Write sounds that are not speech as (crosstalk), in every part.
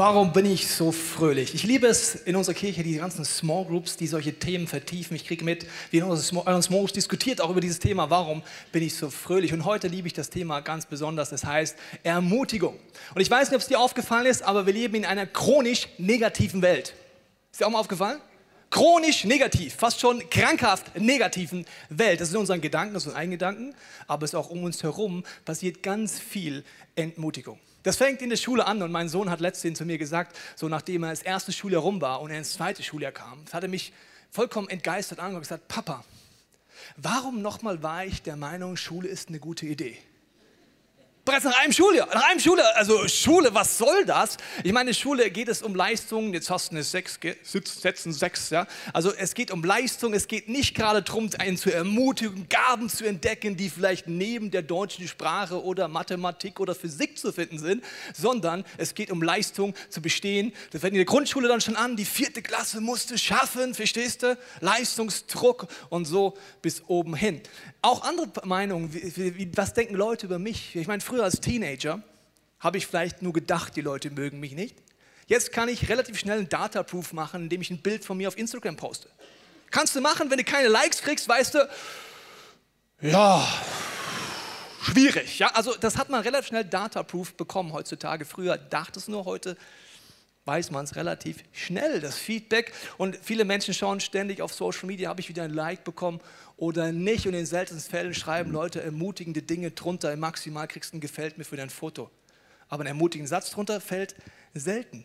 Warum bin ich so fröhlich? Ich liebe es in unserer Kirche, die ganzen Small Groups, die solche Themen vertiefen. Ich kriege mit, wie in unseren Small Groups diskutiert auch über dieses Thema, warum bin ich so fröhlich? Und heute liebe ich das Thema ganz besonders, das heißt Ermutigung. Und ich weiß nicht, ob es dir aufgefallen ist, aber wir leben in einer chronisch negativen Welt. Ist dir auch mal aufgefallen? chronisch negativ, fast schon krankhaft negativen Welt. Das ist in unseren Gedanken, das sind Eingedanken, aber es ist auch um uns herum passiert ganz viel Entmutigung. Das fängt in der Schule an und mein Sohn hat letztens zu mir gesagt, so nachdem er das erste Schuljahr rum war und er ins zweite Schuljahr kam, hat er mich vollkommen entgeistert angeguckt und gesagt, Papa, warum nochmal war ich der Meinung, Schule ist eine gute Idee? Bereits nach einem Schuljahr, nach einem Schuljahr, also Schule, was soll das? Ich meine, Schule geht es um Leistungen, jetzt hast du eine 6, setzen 6, ja. Also es geht um Leistung, es geht nicht gerade darum, einen zu ermutigen, Gaben zu entdecken, die vielleicht neben der deutschen Sprache oder Mathematik oder Physik zu finden sind, sondern es geht um Leistung zu bestehen. Das fängt in der Grundschule dann schon an, die vierte Klasse musste schaffen, verstehst du? Leistungsdruck und so bis oben hin. Auch andere Meinungen, wie, wie, was denken Leute über mich? Ich meine, früher als Teenager habe ich vielleicht nur gedacht, die Leute mögen mich nicht. Jetzt kann ich relativ schnell einen Data-Proof machen, indem ich ein Bild von mir auf Instagram poste. Kannst du machen, wenn du keine Likes kriegst, weißt du, ja, schwierig. Ja? Also das hat man relativ schnell Data-Proof bekommen heutzutage. Früher dachte es nur, heute weiß man es relativ schnell, das Feedback. Und viele Menschen schauen ständig auf Social Media, habe ich wieder ein Like bekommen oder nicht. Und in seltensten Fällen schreiben Leute ermutigende Dinge drunter. Maximal kriegst du ein Gefällt mir für dein Foto. Aber ein ermutigender Satz drunter fällt selten.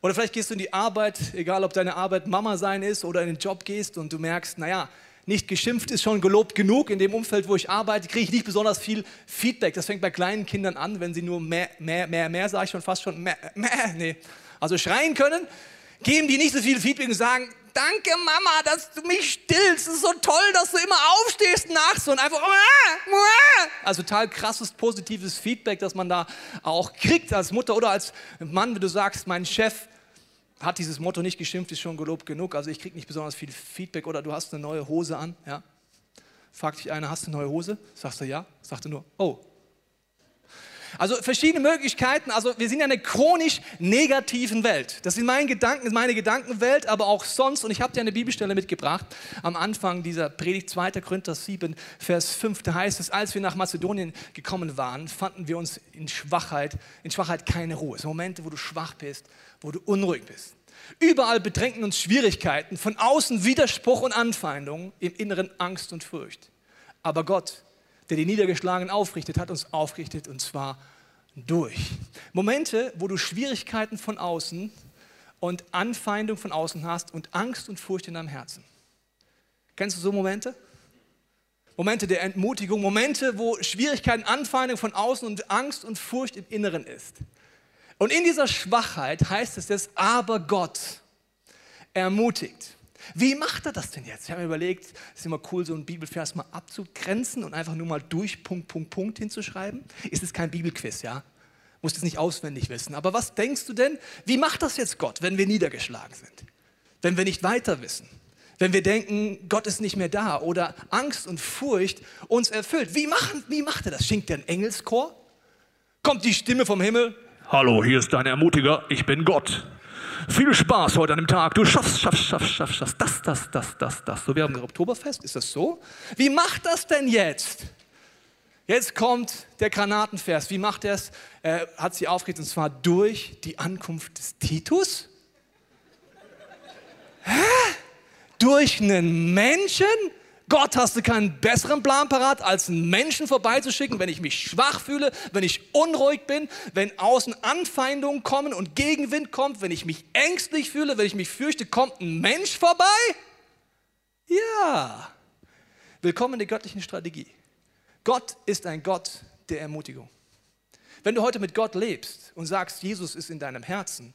Oder vielleicht gehst du in die Arbeit, egal ob deine Arbeit Mama sein ist oder in den Job gehst und du merkst, naja, nicht geschimpft ist schon gelobt genug. In dem Umfeld, wo ich arbeite, kriege ich nicht besonders viel Feedback. Das fängt bei kleinen Kindern an, wenn sie nur mehr, mehr, mehr, mehr, sage ich schon fast schon, mehr, mehr, nee, also schreien können, geben die nicht so viel Feedback und sagen, danke Mama, dass du mich stillst. Es ist so toll, dass du immer aufstehst nachts und einfach, also total krasses positives Feedback, das man da auch kriegt als Mutter oder als Mann, wenn du sagst, mein Chef hat dieses Motto nicht geschimpft, ist schon gelobt genug. Also ich kriege nicht besonders viel Feedback oder du hast eine neue Hose an, ja. Fragt dich einer, hast du eine neue Hose? Sagst du ja? Sagst du nur, oh, also verschiedene Möglichkeiten. Also wir sind in einer chronisch negativen Welt. Das sind meine Gedanken, meine Gedankenwelt, aber auch sonst. Und ich habe dir eine Bibelstelle mitgebracht am Anfang dieser Predigt 2. Korinther 7, Vers 5. Da heißt es, als wir nach Mazedonien gekommen waren, fanden wir uns in Schwachheit, in Schwachheit keine Ruhe. Es sind Momente, wo du schwach bist, wo du unruhig bist. Überall bedrängten uns Schwierigkeiten, von außen Widerspruch und Anfeindung, im Inneren Angst und Furcht. Aber Gott, der die Niedergeschlagenen aufrichtet, hat uns aufgerichtet und zwar durch. Momente, wo du Schwierigkeiten von außen und Anfeindung von außen hast und Angst und Furcht in deinem Herzen. Kennst du so Momente? Momente der Entmutigung, Momente, wo Schwierigkeiten, Anfeindung von außen und Angst und Furcht im Inneren ist. Und in dieser Schwachheit heißt es jetzt, aber Gott ermutigt. Wie macht er das denn jetzt? Ich habe mir überlegt, es ist immer cool, so einen Bibelvers mal abzugrenzen und einfach nur mal durch Punkt, Punkt, Punkt hinzuschreiben. Ist es kein Bibelquiz, ja? Musst es nicht auswendig wissen. Aber was denkst du denn, wie macht das jetzt Gott, wenn wir niedergeschlagen sind? Wenn wir nicht weiter wissen? Wenn wir denken, Gott ist nicht mehr da oder Angst und Furcht uns erfüllt? Wie, machen, wie macht er das? Schinkt er einen Engelschor? Kommt die Stimme vom Himmel? Hallo, hier ist dein Ermutiger, ich bin Gott. Viel Spaß heute an dem Tag. Du schaffst, schaffst, schaffst, schaffst, schaffst das, das, das, das, das. So, wir haben Oktoberfest, ist das so? Wie macht das denn jetzt? Jetzt kommt der Granatenvers. Wie macht er es? Er hat sie aufgeregt und zwar durch die Ankunft des Titus. Hä? Durch einen Menschen? Gott, hast du keinen besseren Plan parat, als einen Menschen vorbeizuschicken, wenn ich mich schwach fühle, wenn ich unruhig bin, wenn außen Anfeindungen kommen und Gegenwind kommt, wenn ich mich ängstlich fühle, wenn ich mich fürchte, kommt ein Mensch vorbei? Ja. Willkommen in der göttlichen Strategie. Gott ist ein Gott der Ermutigung. Wenn du heute mit Gott lebst und sagst, Jesus ist in deinem Herzen,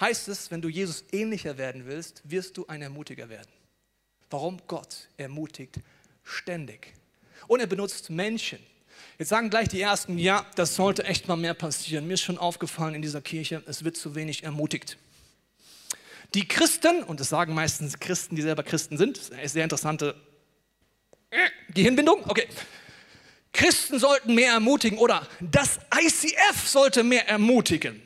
heißt es, wenn du Jesus ähnlicher werden willst, wirst du ein Ermutiger werden. Warum? Gott ermutigt ständig. Und er benutzt Menschen. Jetzt sagen gleich die Ersten, ja, das sollte echt mal mehr passieren. Mir ist schon aufgefallen in dieser Kirche, es wird zu wenig ermutigt. Die Christen, und das sagen meistens Christen, die selber Christen sind, ist eine sehr interessante Gehirnbindung, okay. Christen sollten mehr ermutigen oder das ICF sollte mehr ermutigen.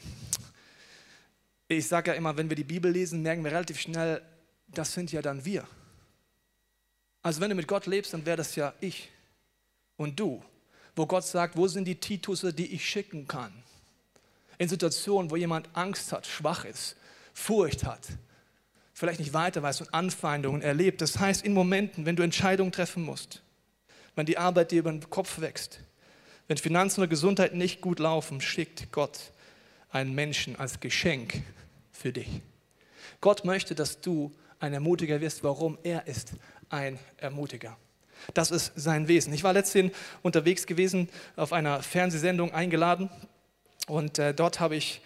Ich sage ja immer, wenn wir die Bibel lesen, merken wir relativ schnell, das sind ja dann wir. Also wenn du mit Gott lebst, dann wäre das ja ich und du. Wo Gott sagt, wo sind die Titusse, die ich schicken kann? In Situationen, wo jemand Angst hat, schwach ist, Furcht hat, vielleicht nicht weiter weiß und Anfeindungen erlebt. Das heißt, in Momenten, wenn du Entscheidungen treffen musst, wenn die Arbeit dir über den Kopf wächst, wenn Finanzen oder Gesundheit nicht gut laufen, schickt Gott einen Menschen als Geschenk für dich. Gott möchte, dass du ein Ermutiger wirst. Warum? Er ist ein Ermutiger. Das ist sein Wesen. Ich war letztens unterwegs gewesen, auf einer Fernsehsendung eingeladen und äh, dort habe ich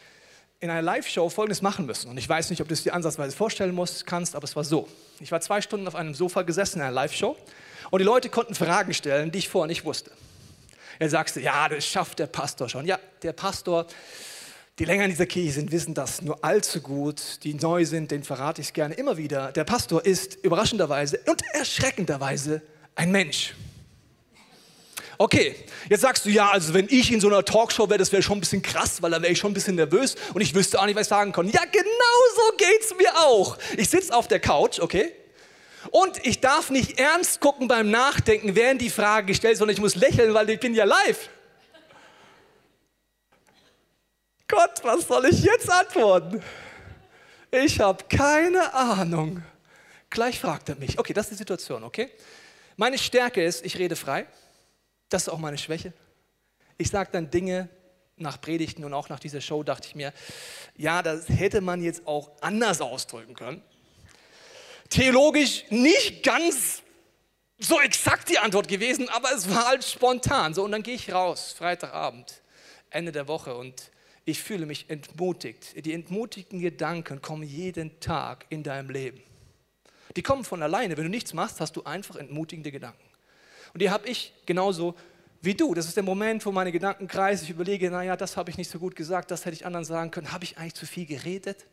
in einer Live-Show Folgendes machen müssen. Und ich weiß nicht, ob du es dir ansatzweise vorstellen musst, kannst, aber es war so. Ich war zwei Stunden auf einem Sofa gesessen in einer Live-Show und die Leute konnten Fragen stellen, die ich vorher nicht wusste. Er sagte, ja, das schafft der Pastor schon. Ja, der Pastor, die länger in dieser Kirche sind, wissen das nur allzu gut. Die neu sind, den verrate ich gerne immer wieder. Der Pastor ist überraschenderweise und erschreckenderweise ein Mensch. Okay, jetzt sagst du ja, also wenn ich in so einer Talkshow wäre, das wäre schon ein bisschen krass, weil da wäre ich schon ein bisschen nervös und ich wüsste auch nicht, was ich sagen kann. Ja, genau so geht's mir auch. Ich sitze auf der Couch, okay? Und ich darf nicht ernst gucken beim Nachdenken, während die Frage gestellt, sondern ich muss lächeln, weil ich bin ja live. Gott, was soll ich jetzt antworten? Ich habe keine Ahnung. Gleich fragt er mich. Okay, das ist die Situation, okay? Meine Stärke ist, ich rede frei. Das ist auch meine Schwäche. Ich sage dann Dinge nach Predigten und auch nach dieser Show, dachte ich mir, ja, das hätte man jetzt auch anders ausdrücken können. Theologisch nicht ganz so exakt die Antwort gewesen, aber es war halt spontan. So, und dann gehe ich raus, Freitagabend, Ende der Woche, und ich fühle mich entmutigt. Die entmutigten Gedanken kommen jeden Tag in deinem Leben. Die kommen von alleine. Wenn du nichts machst, hast du einfach entmutigende Gedanken. Und die habe ich genauso wie du. Das ist der Moment, wo meine Gedanken kreisen. Ich überlege, naja, das habe ich nicht so gut gesagt, das hätte ich anderen sagen können. Habe ich eigentlich zu viel geredet?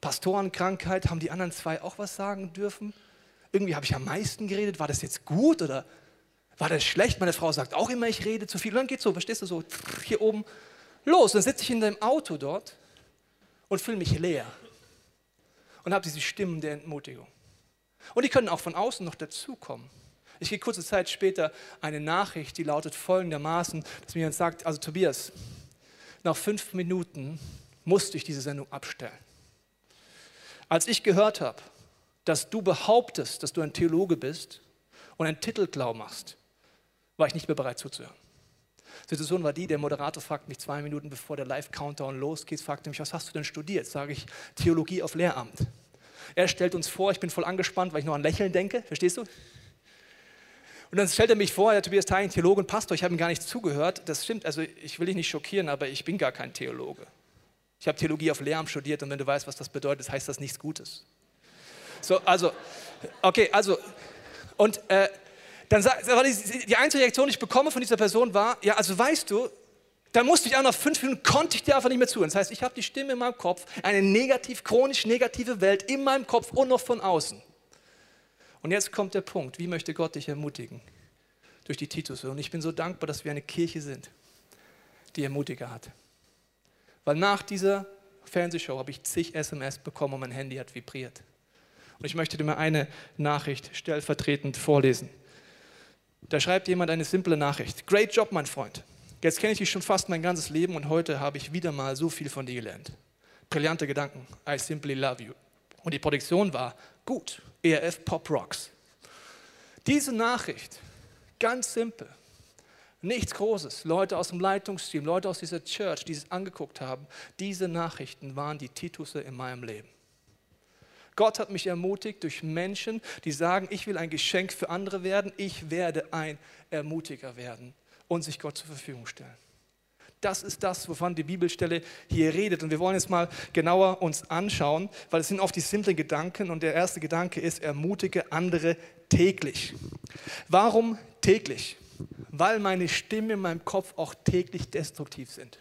Pastorenkrankheit, haben die anderen zwei auch was sagen dürfen? Irgendwie habe ich am meisten geredet. War das jetzt gut oder war das schlecht? Meine Frau sagt auch immer, ich rede zu viel. Und dann geht so, verstehst du, so hier oben los. Dann sitze ich in dem Auto dort und fühle mich leer und habe diese Stimmen der Entmutigung. Und die können auch von außen noch dazukommen. Ich kriege kurze Zeit später eine Nachricht, die lautet folgendermaßen, dass mir jemand sagt, also Tobias, nach fünf Minuten musste ich diese Sendung abstellen. Als ich gehört habe, dass du behauptest, dass du ein Theologe bist und einen Titelklau machst, war ich nicht mehr bereit zuzuhören. Die Situation war die, der Moderator fragt mich zwei Minuten bevor der Live-Countdown losgeht, fragt mich, was hast du denn studiert? Sage ich, Theologie auf Lehramt. Er stellt uns vor, ich bin voll angespannt, weil ich noch an Lächeln denke, verstehst du? Und dann stellt er mich vor, der Tobias Thein, Theologe und Pastor, ich habe ihm gar nicht zugehört. Das stimmt, also ich will dich nicht schockieren, aber ich bin gar kein Theologe. Ich habe Theologie auf Lehramt studiert und wenn du weißt, was das bedeutet, heißt das nichts Gutes. So, also, okay, also, und äh, dann war die, einzige Reaktion, die ich bekomme von dieser Person war, ja, also weißt du, da musste ich auch nach fünf Minuten, konnte ich dir einfach nicht mehr zuhören. Das heißt, ich habe die Stimme in meinem Kopf, eine negativ, chronisch negative Welt in meinem Kopf und noch von außen. Und jetzt kommt der Punkt, wie möchte Gott dich ermutigen? Durch die Titus. Und ich bin so dankbar, dass wir eine Kirche sind, die Ermutiger hat. Weil nach dieser Fernsehshow habe ich zig SMS bekommen und mein Handy hat vibriert. Und ich möchte dir mal eine Nachricht stellvertretend vorlesen. Da schreibt jemand eine simple Nachricht. Great Job, mein Freund. Jetzt kenne ich dich schon fast mein ganzes Leben und heute habe ich wieder mal so viel von dir gelernt. Brillante Gedanken. I simply love you. Und die Produktion war gut. ERF Pop Rocks. Diese Nachricht, ganz simpel, nichts Großes. Leute aus dem Leitungsteam, Leute aus dieser Church, die es angeguckt haben, diese Nachrichten waren die Titusse in meinem Leben. Gott hat mich ermutigt durch Menschen, die sagen, ich will ein Geschenk für andere werden, ich werde ein Ermutiger werden und sich Gott zur Verfügung stellen. Das ist das, wovon die Bibelstelle hier redet. Und wir wollen jetzt mal genauer uns anschauen, weil es sind oft die simplen Gedanken. Und der erste Gedanke ist, ermutige andere täglich. Warum täglich? Weil meine Stimme in meinem Kopf auch täglich destruktiv sind.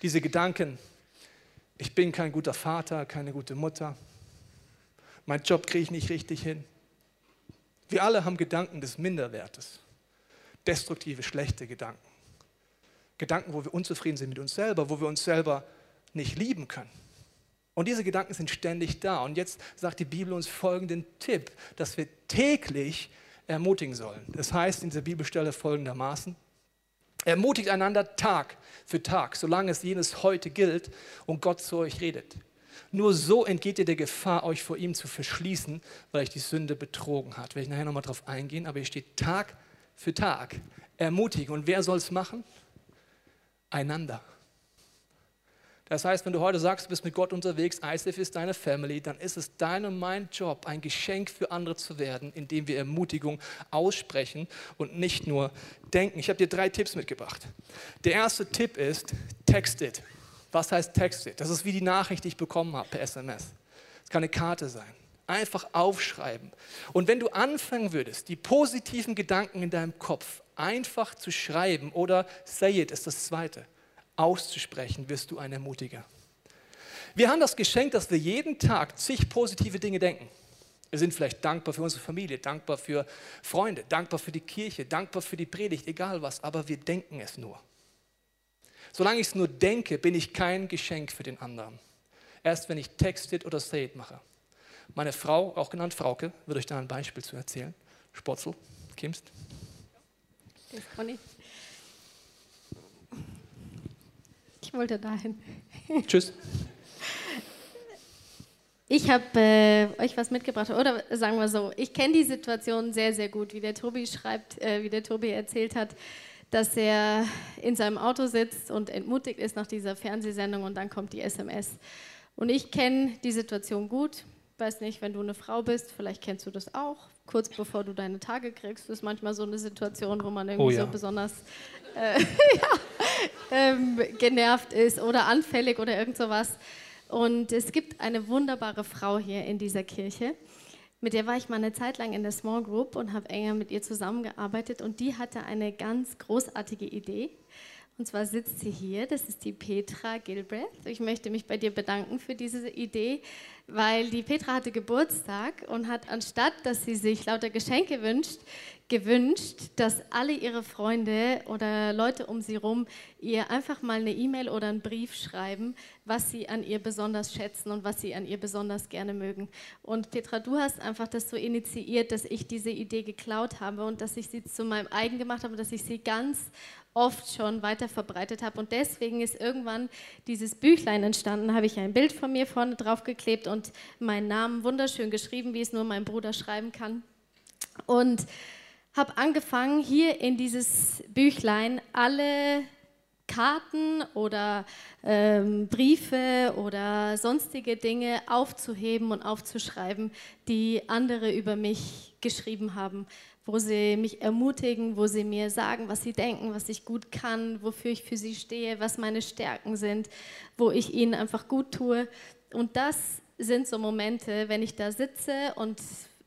Diese Gedanken, Ich bin kein guter Vater, keine gute Mutter. Mein Job kriege ich nicht richtig hin. Wir alle haben Gedanken des Minderwertes. Destruktive, schlechte Gedanken. Gedanken, wo wir unzufrieden sind mit uns selber, wo wir uns selber nicht lieben können. Und diese Gedanken sind ständig da. Und jetzt sagt die Bibel uns folgenden Tipp, dass wir täglich ermutigen sollen. Das heißt in dieser Bibelstelle folgendermaßen, ermutigt einander Tag für Tag, solange es jenes heute gilt und Gott zu euch redet. Nur so entgeht ihr der Gefahr, euch vor ihm zu verschließen, weil euch die Sünde betrogen hat. Werde ich nachher nochmal drauf eingehen, aber hier steht Tag für Tag ermutigen. Und wer soll es machen? Einander. Das heißt, wenn du heute sagst, du bist mit Gott unterwegs, ICF ist deine Family, dann ist es dein und mein Job, ein Geschenk für andere zu werden, indem wir Ermutigung aussprechen und nicht nur denken. Ich habe dir drei Tipps mitgebracht. Der erste Tipp ist, text it. Was heißt text it? Das ist wie die Nachricht, die ich bekommen habe per SMS. Es kann eine Karte sein. Einfach aufschreiben. Und wenn du anfangen würdest, die positiven Gedanken in deinem Kopf einfach zu schreiben oder say it ist das zweite auszusprechen, wirst du ein Ermutiger. Wir haben das Geschenk, dass wir jeden Tag zig positive Dinge denken. Wir sind vielleicht dankbar für unsere Familie, dankbar für Freunde, dankbar für die Kirche, dankbar für die Predigt, egal was, aber wir denken es nur. Solange ich es nur denke, bin ich kein Geschenk für den anderen. Erst wenn ich textet oder say it mache. Meine Frau, auch genannt Frauke, wird euch da ein Beispiel zu erzählen. Spotzel, Kimst. Das Ich wollte dahin. Tschüss. Ich habe äh, euch was mitgebracht, oder sagen wir so, ich kenne die Situation sehr, sehr gut, wie der Tobi schreibt, äh, wie der Tobi erzählt hat, dass er in seinem Auto sitzt und entmutigt ist nach dieser Fernsehsendung und dann kommt die SMS. Und ich kenne die Situation gut. Ich weiß nicht, wenn du eine Frau bist, vielleicht kennst du das auch. Kurz bevor du deine Tage kriegst, ist manchmal so eine Situation, wo man irgendwie oh ja. so besonders äh, (laughs) ja, ähm, genervt ist oder anfällig oder irgend sowas. Und es gibt eine wunderbare Frau hier in dieser Kirche. Mit der war ich mal eine Zeit lang in der Small Group und habe enger mit ihr zusammengearbeitet. Und die hatte eine ganz großartige Idee. Und zwar sitzt sie hier, das ist die Petra Gilbreth. Ich möchte mich bei dir bedanken für diese Idee, weil die Petra hatte Geburtstag und hat anstatt, dass sie sich lauter Geschenke wünscht, gewünscht, dass alle ihre Freunde oder Leute um sie herum ihr einfach mal eine E-Mail oder einen Brief schreiben, was sie an ihr besonders schätzen und was sie an ihr besonders gerne mögen. Und Petra, du hast einfach das so initiiert, dass ich diese Idee geklaut habe und dass ich sie zu meinem eigen gemacht habe, dass ich sie ganz oft schon weiter verbreitet habe. Und deswegen ist irgendwann dieses Büchlein entstanden, habe ich ein Bild von mir vorne drauf geklebt und meinen Namen wunderschön geschrieben, wie es nur mein Bruder schreiben kann. Und habe angefangen, hier in dieses Büchlein alle Karten oder ähm, Briefe oder sonstige Dinge aufzuheben und aufzuschreiben, die andere über mich geschrieben haben, wo sie mich ermutigen, wo sie mir sagen, was sie denken, was ich gut kann, wofür ich für sie stehe, was meine Stärken sind, wo ich ihnen einfach gut tue. Und das sind so Momente, wenn ich da sitze und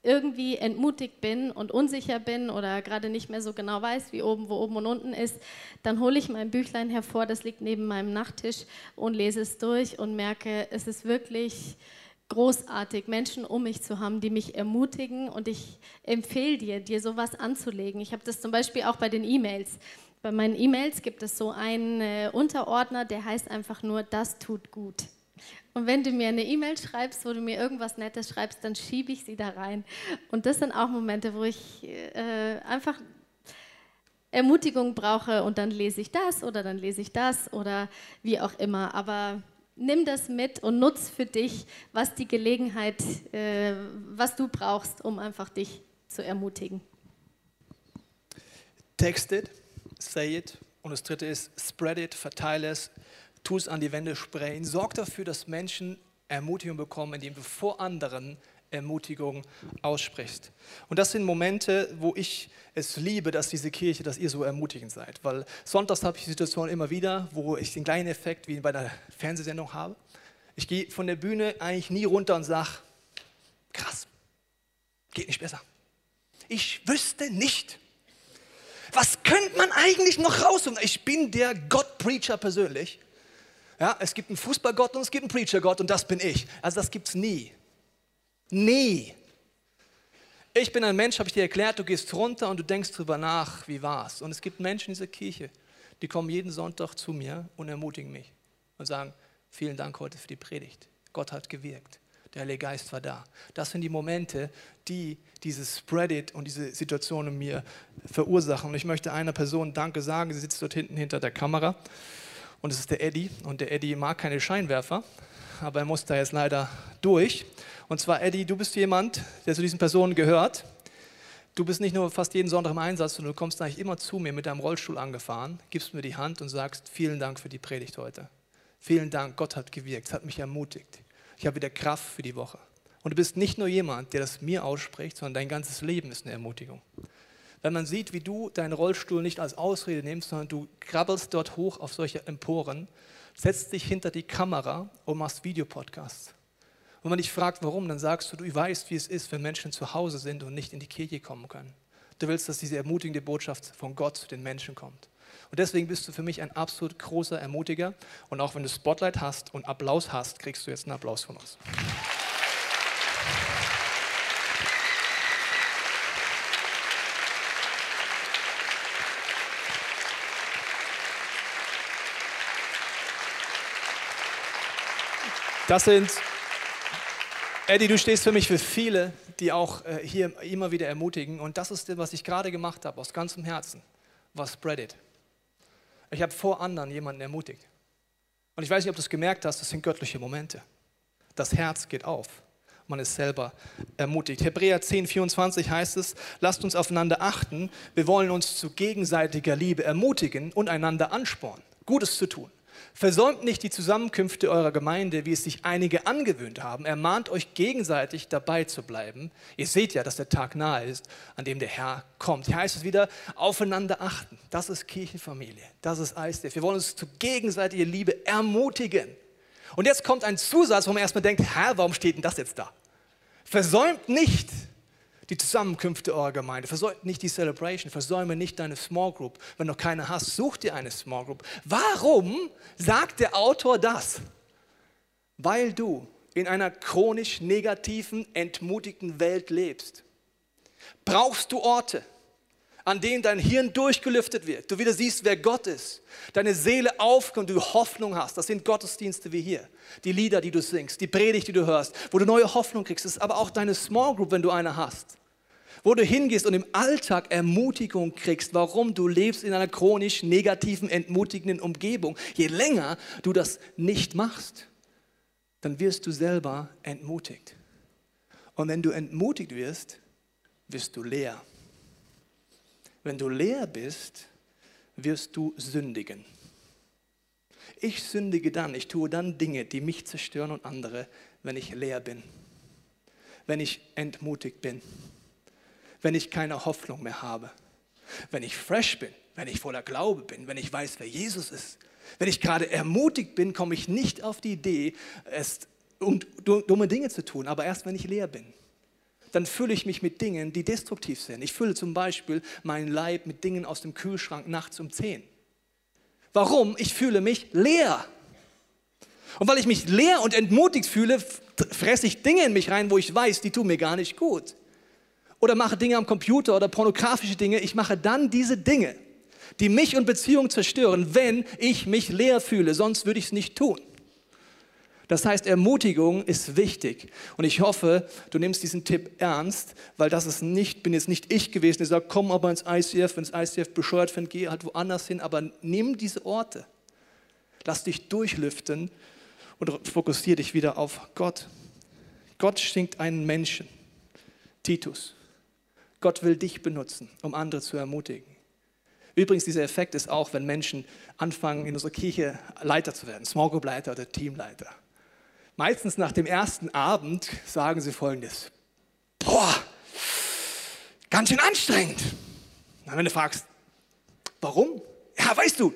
irgendwie entmutigt bin und unsicher bin oder gerade nicht mehr so genau weiß, wie oben, wo oben und unten ist, dann hole ich mein Büchlein hervor, das liegt neben meinem Nachttisch und lese es durch und merke, es ist wirklich großartig, Menschen um mich zu haben, die mich ermutigen und ich empfehle dir, dir sowas anzulegen. Ich habe das zum Beispiel auch bei den E-Mails. Bei meinen E-Mails gibt es so einen äh, Unterordner, der heißt einfach nur, das tut gut. Und wenn du mir eine E-Mail schreibst, wo du mir irgendwas Nettes schreibst, dann schiebe ich sie da rein. Und das sind auch Momente, wo ich äh, einfach Ermutigung brauche und dann lese ich das oder dann lese ich das oder wie auch immer. Aber nimm das mit und nutz für dich, was die Gelegenheit, äh, was du brauchst, um einfach dich zu ermutigen. Text it, say it. Und das dritte ist, spread it, verteile es, tu es an die Wände sprayen. Sorg dafür, dass Menschen Ermutigung bekommen, indem du vor anderen Ermutigung aussprichst. Und das sind Momente, wo ich es liebe, dass diese Kirche, dass ihr so ermutigend seid. Weil sonntags habe ich die Situation immer wieder, wo ich den gleichen Effekt wie bei einer Fernsehsendung habe. Ich gehe von der Bühne eigentlich nie runter und sage, krass, geht nicht besser. Ich wüsste nicht, was könnte man eigentlich noch raus? Ich bin der Gott-Preacher persönlich Ja, es gibt einen Fußballgott und es gibt einen Preachergott und das bin ich. Also das gibt es nie. Nie. Ich bin ein Mensch, habe ich dir erklärt, du gehst runter und du denkst drüber nach, wie war's. Und es gibt Menschen in dieser Kirche, die kommen jeden Sonntag zu mir und ermutigen mich und sagen, vielen Dank heute für die Predigt. Gott hat gewirkt. Der Heilige Geist war da. Das sind die Momente, die dieses Spread-It und diese Situation in mir verursachen. Und ich möchte einer Person Danke sagen. Sie sitzt dort hinten hinter der Kamera. Und es ist der Eddie. Und der Eddie mag keine Scheinwerfer, aber er muss da jetzt leider durch. Und zwar, Eddie, du bist jemand, der zu diesen Personen gehört. Du bist nicht nur fast jeden Sonntag im Einsatz, sondern du kommst eigentlich immer zu mir mit deinem Rollstuhl angefahren, gibst mir die Hand und sagst, vielen Dank für die Predigt heute. Vielen Dank, Gott hat gewirkt, hat mich ermutigt. Ich habe wieder Kraft für die Woche. Und du bist nicht nur jemand, der das mir ausspricht, sondern dein ganzes Leben ist eine Ermutigung. Wenn man sieht, wie du deinen Rollstuhl nicht als Ausrede nimmst, sondern du krabbelst dort hoch auf solche Emporen, setzt dich hinter die Kamera und machst Videopodcasts. Wenn man dich fragt, warum, dann sagst du, du weißt, wie es ist, wenn Menschen zu Hause sind und nicht in die Kirche kommen können. Du willst, dass diese ermutigende Botschaft von Gott zu den Menschen kommt. Und deswegen bist du für mich ein absolut großer Ermutiger. Und auch wenn du Spotlight hast und Applaus hast, kriegst du jetzt einen Applaus von uns. Das sind Eddie, du stehst für mich für viele, die auch äh, hier immer wieder ermutigen. Und das ist das, was ich gerade gemacht habe, aus ganzem Herzen, war Spread It. Ich habe vor anderen jemanden ermutigt. Und ich weiß nicht, ob du es gemerkt hast, das sind göttliche Momente. Das Herz geht auf. Man ist selber ermutigt. Hebräer 10, 24 heißt es, lasst uns aufeinander achten. Wir wollen uns zu gegenseitiger Liebe ermutigen und einander anspornen, Gutes zu tun. Versäumt nicht die Zusammenkünfte eurer Gemeinde, wie es sich einige angewöhnt haben. Ermahnt euch gegenseitig dabei zu bleiben. Ihr seht ja, dass der Tag nahe ist, an dem der Herr kommt. Hier heißt es wieder, aufeinander achten. Das ist Kirchenfamilie. Das ist ISDF. Wir wollen uns zu gegenseitiger Liebe ermutigen. Und jetzt kommt ein Zusatz, wo man erstmal denkt, Herr, warum steht denn das jetzt da? Versäumt nicht die Zusammenkünfte eurer Gemeinde. Versäumt nicht die Celebration. Versäume nicht deine Small Group. Wenn du keine hast, such dir eine Small Group. Warum sagt der Autor das? Weil du in einer chronisch negativen, entmutigten Welt lebst. Brauchst du Orte, an denen dein Hirn durchgelüftet wird, du wieder siehst, wer Gott ist, deine Seele aufkommt, du Hoffnung hast. Das sind Gottesdienste wie hier, die Lieder, die du singst, die Predigt, die du hörst, wo du neue Hoffnung kriegst. Das ist aber auch deine Small Group, wenn du eine hast wo du hingehst und im Alltag Ermutigung kriegst, warum du lebst in einer chronisch negativen, entmutigenden Umgebung. Je länger du das nicht machst, dann wirst du selber entmutigt. Und wenn du entmutigt wirst, wirst du leer. Wenn du leer bist, wirst du sündigen. Ich sündige dann, ich tue dann Dinge, die mich zerstören und andere, wenn ich leer bin, wenn ich entmutigt bin wenn ich keine Hoffnung mehr habe. Wenn ich fresh bin, wenn ich voller Glaube bin, wenn ich weiß, wer Jesus ist. Wenn ich gerade ermutigt bin, komme ich nicht auf die Idee, es um dumme Dinge zu tun, aber erst wenn ich leer bin. Dann fülle ich mich mit Dingen, die destruktiv sind. Ich fülle zum Beispiel meinen Leib mit Dingen aus dem Kühlschrank nachts um 10. Warum? Ich fühle mich leer. Und weil ich mich leer und entmutigt fühle, fresse ich Dinge in mich rein, wo ich weiß, die tun mir gar nicht gut oder mache Dinge am Computer oder pornografische Dinge. Ich mache dann diese Dinge, die mich und Beziehungen zerstören, wenn ich mich leer fühle. Sonst würde ich es nicht tun. Das heißt, Ermutigung ist wichtig. Und ich hoffe, du nimmst diesen Tipp ernst, weil das ist nicht, bin jetzt nicht ich gewesen, der sagt, komm aber ins ICF, wenn das ICF bescheuert findet, geh halt woanders hin, aber nimm diese Orte. Lass dich durchlüften und fokussiere dich wieder auf Gott. Gott schenkt einen Menschen, Titus. Gott will dich benutzen, um andere zu ermutigen. Übrigens, dieser Effekt ist auch, wenn Menschen anfangen, in unserer Kirche Leiter zu werden, Small Group Leiter oder Teamleiter. Meistens nach dem ersten Abend sagen sie folgendes: Boah, ganz schön anstrengend. Und wenn du fragst, warum? Ja, weißt du,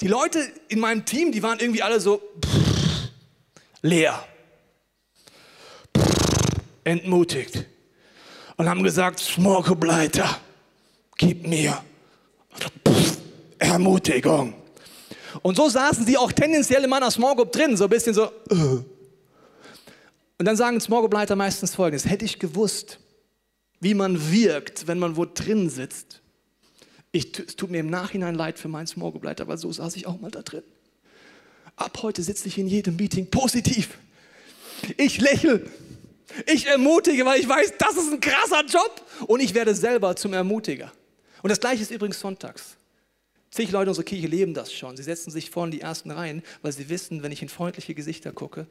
die Leute in meinem Team, die waren irgendwie alle so pff, leer, pff, entmutigt und haben gesagt, Smorkebleiter, gib mir Pff, Ermutigung. Und so saßen sie auch tendenziell in meiner Small drin, so ein bisschen so. Uh. Und dann sagen Small meistens folgendes: Hätte ich gewusst, wie man wirkt, wenn man wo drin sitzt. Ich, es tut mir im Nachhinein leid für meinen Small Group weil so saß ich auch mal da drin. Ab heute sitze ich in jedem Meeting positiv. Ich lächle. Ich ermutige, weil ich weiß, das ist ein krasser Job. Und ich werde selber zum Ermutiger. Und das gleiche ist übrigens sonntags. Zig Leute in unserer Kirche leben das schon. Sie setzen sich vorne die ersten Reihen, weil sie wissen, wenn ich in freundliche Gesichter gucke,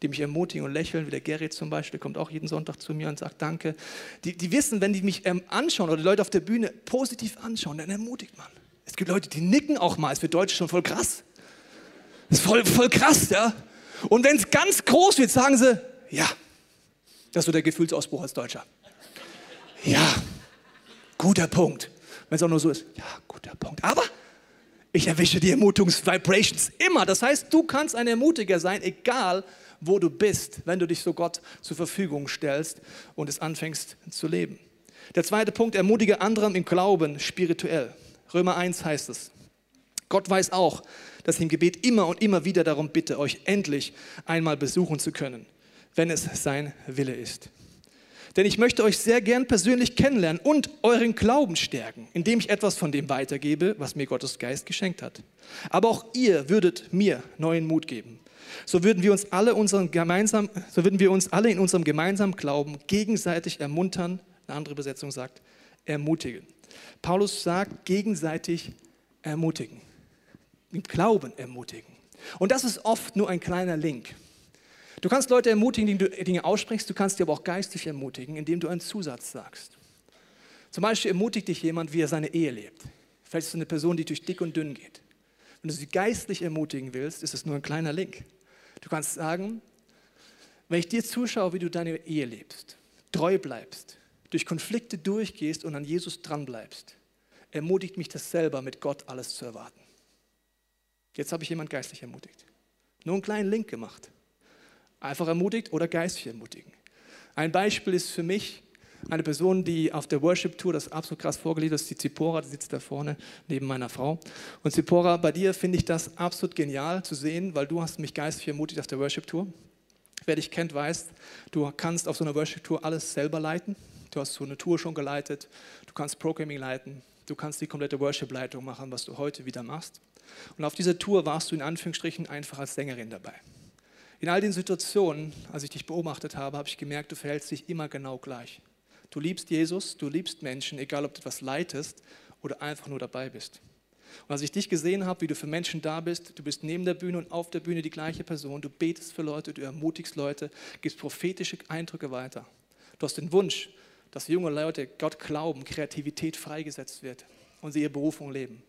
die mich ermutigen und lächeln, wie der Gerrit zum Beispiel, kommt auch jeden Sonntag zu mir und sagt Danke. Die, die wissen, wenn die mich ähm, anschauen oder die Leute auf der Bühne positiv anschauen, dann ermutigt man. Es gibt Leute, die nicken auch mal. Es wird Deutsch schon voll krass. Ist voll, voll krass, ja. Und wenn es ganz groß wird, sagen sie, ja, das ist so der Gefühlsausbruch als Deutscher. Ja, guter Punkt. Wenn es auch nur so ist, ja, guter Punkt. Aber ich erwische die Ermutungsvibrations immer. Das heißt, du kannst ein Ermutiger sein, egal wo du bist, wenn du dich so Gott zur Verfügung stellst und es anfängst zu leben. Der zweite Punkt, ermutige anderen im Glauben spirituell. Römer 1 heißt es. Gott weiß auch, dass ich im Gebet immer und immer wieder darum bitte, euch endlich einmal besuchen zu können, wenn es sein Wille ist. Denn ich möchte euch sehr gern persönlich kennenlernen und euren Glauben stärken, indem ich etwas von dem weitergebe, was mir Gottes Geist geschenkt hat. Aber auch ihr würdet mir neuen Mut geben. So würden wir uns alle, unseren gemeinsam, so würden wir uns alle in unserem gemeinsamen Glauben gegenseitig ermuntern, eine andere Übersetzung sagt, ermutigen. Paulus sagt gegenseitig ermutigen, im Glauben ermutigen. Und das ist oft nur ein kleiner Link. Du kannst Leute ermutigen, indem du Dinge aussprichst, du kannst sie aber auch geistig ermutigen, indem du einen Zusatz sagst. Zum Beispiel ermutigt dich jemand, wie er seine Ehe lebt. Vielleicht ist es eine Person, die durch dick und dünn geht. Wenn du sie geistlich ermutigen willst, ist es nur ein kleiner Link. Du kannst sagen, wenn ich dir zuschaue, wie du deine Ehe lebst, treu bleibst, durch Konflikte durchgehst und an Jesus dranbleibst, ermutigt mich das selber, mit Gott alles zu erwarten. Jetzt habe ich jemand geistlich ermutigt. Nur einen kleinen Link gemacht. Einfach ermutigt oder geistig ermutigen. Ein Beispiel ist für mich eine Person, die auf der Worship Tour das absolut krass vorgelegt hat, ist die Zipora, die sitzt da vorne neben meiner Frau. Und Zipora, bei dir finde ich das absolut genial zu sehen, weil du hast mich geistig ermutigt auf der Worship Tour. Wer dich kennt, weiß, du kannst auf so einer Worship Tour alles selber leiten. Du hast so eine Tour schon geleitet, du kannst Programming leiten, du kannst die komplette Worship-Leitung machen, was du heute wieder machst. Und auf dieser Tour warst du in Anführungsstrichen einfach als Sängerin dabei. In all den Situationen, als ich dich beobachtet habe, habe ich gemerkt, du verhältst dich immer genau gleich. Du liebst Jesus, du liebst Menschen, egal ob du etwas leitest oder einfach nur dabei bist. Und als ich dich gesehen habe, wie du für Menschen da bist, du bist neben der Bühne und auf der Bühne die gleiche Person, du betest für Leute, du ermutigst Leute, gibst prophetische Eindrücke weiter. Du hast den Wunsch, dass junge Leute Gott glauben, Kreativität freigesetzt wird und sie ihre Berufung leben.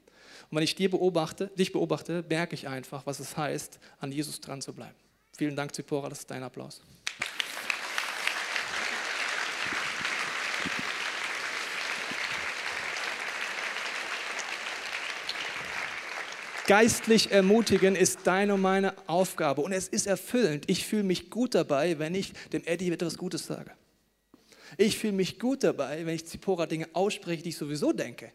Und wenn ich dir beobachte, dich beobachte, merke ich einfach, was es heißt, an Jesus dran zu bleiben. Vielen Dank, Zipora, das ist dein Applaus. Geistlich ermutigen ist deine und meine Aufgabe und es ist erfüllend. Ich fühle mich gut dabei, wenn ich dem Eddie etwas Gutes sage. Ich fühle mich gut dabei, wenn ich Zipora Dinge ausspreche, die ich sowieso denke.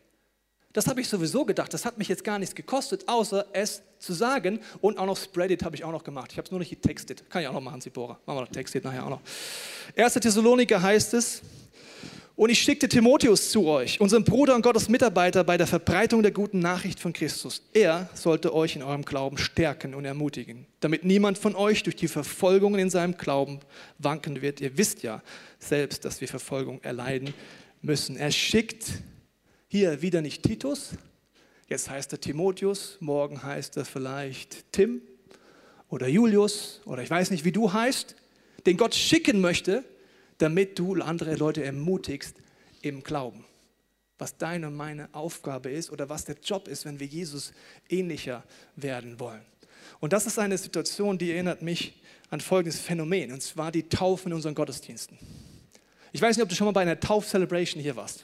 Das habe ich sowieso gedacht. Das hat mich jetzt gar nichts gekostet, außer es zu sagen. Und auch noch Spreadit habe ich auch noch gemacht. Ich habe es nur nicht getextet. Kann ich auch noch machen, Zipora. Machen wir noch Textet nachher auch noch. 1. Thessaloniker heißt es, und ich schickte Timotheus zu euch, unseren Bruder und Gottes Mitarbeiter bei der Verbreitung der guten Nachricht von Christus. Er sollte euch in eurem Glauben stärken und ermutigen, damit niemand von euch durch die Verfolgungen in seinem Glauben wanken wird. Ihr wisst ja selbst, dass wir Verfolgung erleiden müssen. Er schickt hier wieder nicht Titus, jetzt heißt er Timotheus, morgen heißt er vielleicht Tim oder Julius oder ich weiß nicht, wie du heißt, den Gott schicken möchte, damit du andere Leute ermutigst im Glauben. Was deine und meine Aufgabe ist oder was der Job ist, wenn wir Jesus ähnlicher werden wollen. Und das ist eine Situation, die erinnert mich an folgendes Phänomen, und zwar die Taufen in unseren Gottesdiensten. Ich weiß nicht, ob du schon mal bei einer Tauf-Celebration hier warst.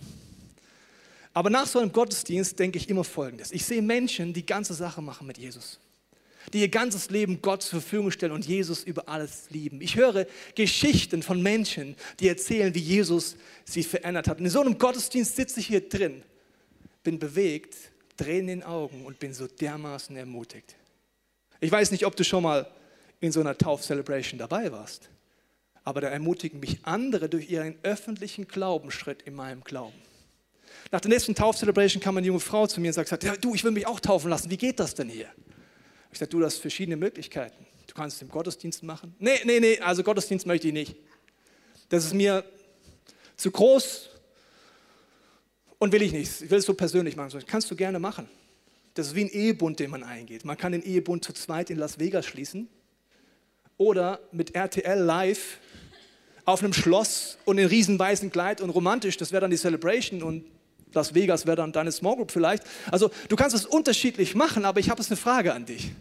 Aber nach so einem Gottesdienst denke ich immer Folgendes. Ich sehe Menschen, die ganze Sache machen mit Jesus. Die ihr ganzes Leben Gott zur Verfügung stellen und Jesus über alles lieben. Ich höre Geschichten von Menschen, die erzählen, wie Jesus sie verändert hat. Und in so einem Gottesdienst sitze ich hier drin, bin bewegt, drehe in den Augen und bin so dermaßen ermutigt. Ich weiß nicht, ob du schon mal in so einer Tauf-Celebration dabei warst, aber da ermutigen mich andere durch ihren öffentlichen Glaubensschritt in meinem Glauben. Nach der nächsten Tauf-Celebration kam eine junge Frau zu mir und sagt, ja, du, ich will mich auch taufen lassen, wie geht das denn hier? Ich sagte, du, hast verschiedene Möglichkeiten. Du kannst es im Gottesdienst machen. Nee, nee, nee, also Gottesdienst möchte ich nicht. Das ist mir zu groß und will ich nicht. Ich will es so persönlich machen. Das kannst du gerne machen. Das ist wie ein Ehebund, den man eingeht. Man kann den Ehebund zu zweit in Las Vegas schließen oder mit RTL live auf einem Schloss und in riesen weißen Kleid und romantisch. Das wäre dann die Celebration und Las Vegas wäre dann deine Small Group vielleicht. Also du kannst es unterschiedlich machen, aber ich habe jetzt eine Frage an dich.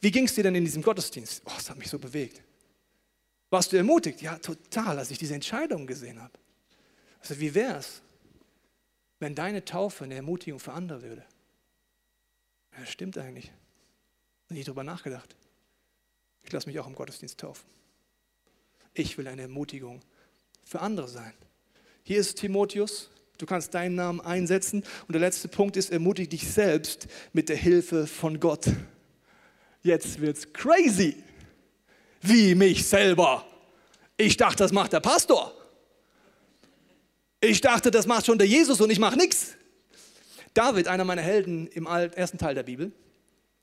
Wie ging es dir denn in diesem Gottesdienst? Oh, das hat mich so bewegt. Warst du ermutigt? Ja, total, als ich diese Entscheidung gesehen habe. Also wie wäre es, wenn deine Taufe eine Ermutigung für andere würde? Ja, das stimmt eigentlich. Ich darüber nachgedacht. Ich lasse mich auch im Gottesdienst taufen. Ich will eine Ermutigung für andere sein. Hier ist Timotheus, Du kannst deinen Namen einsetzen. Und der letzte Punkt ist, ermutige dich selbst mit der Hilfe von Gott. Jetzt wird's crazy. Wie mich selber. Ich dachte, das macht der Pastor. Ich dachte, das macht schon der Jesus und ich mache nichts. David, einer meiner Helden im ersten Teil der Bibel,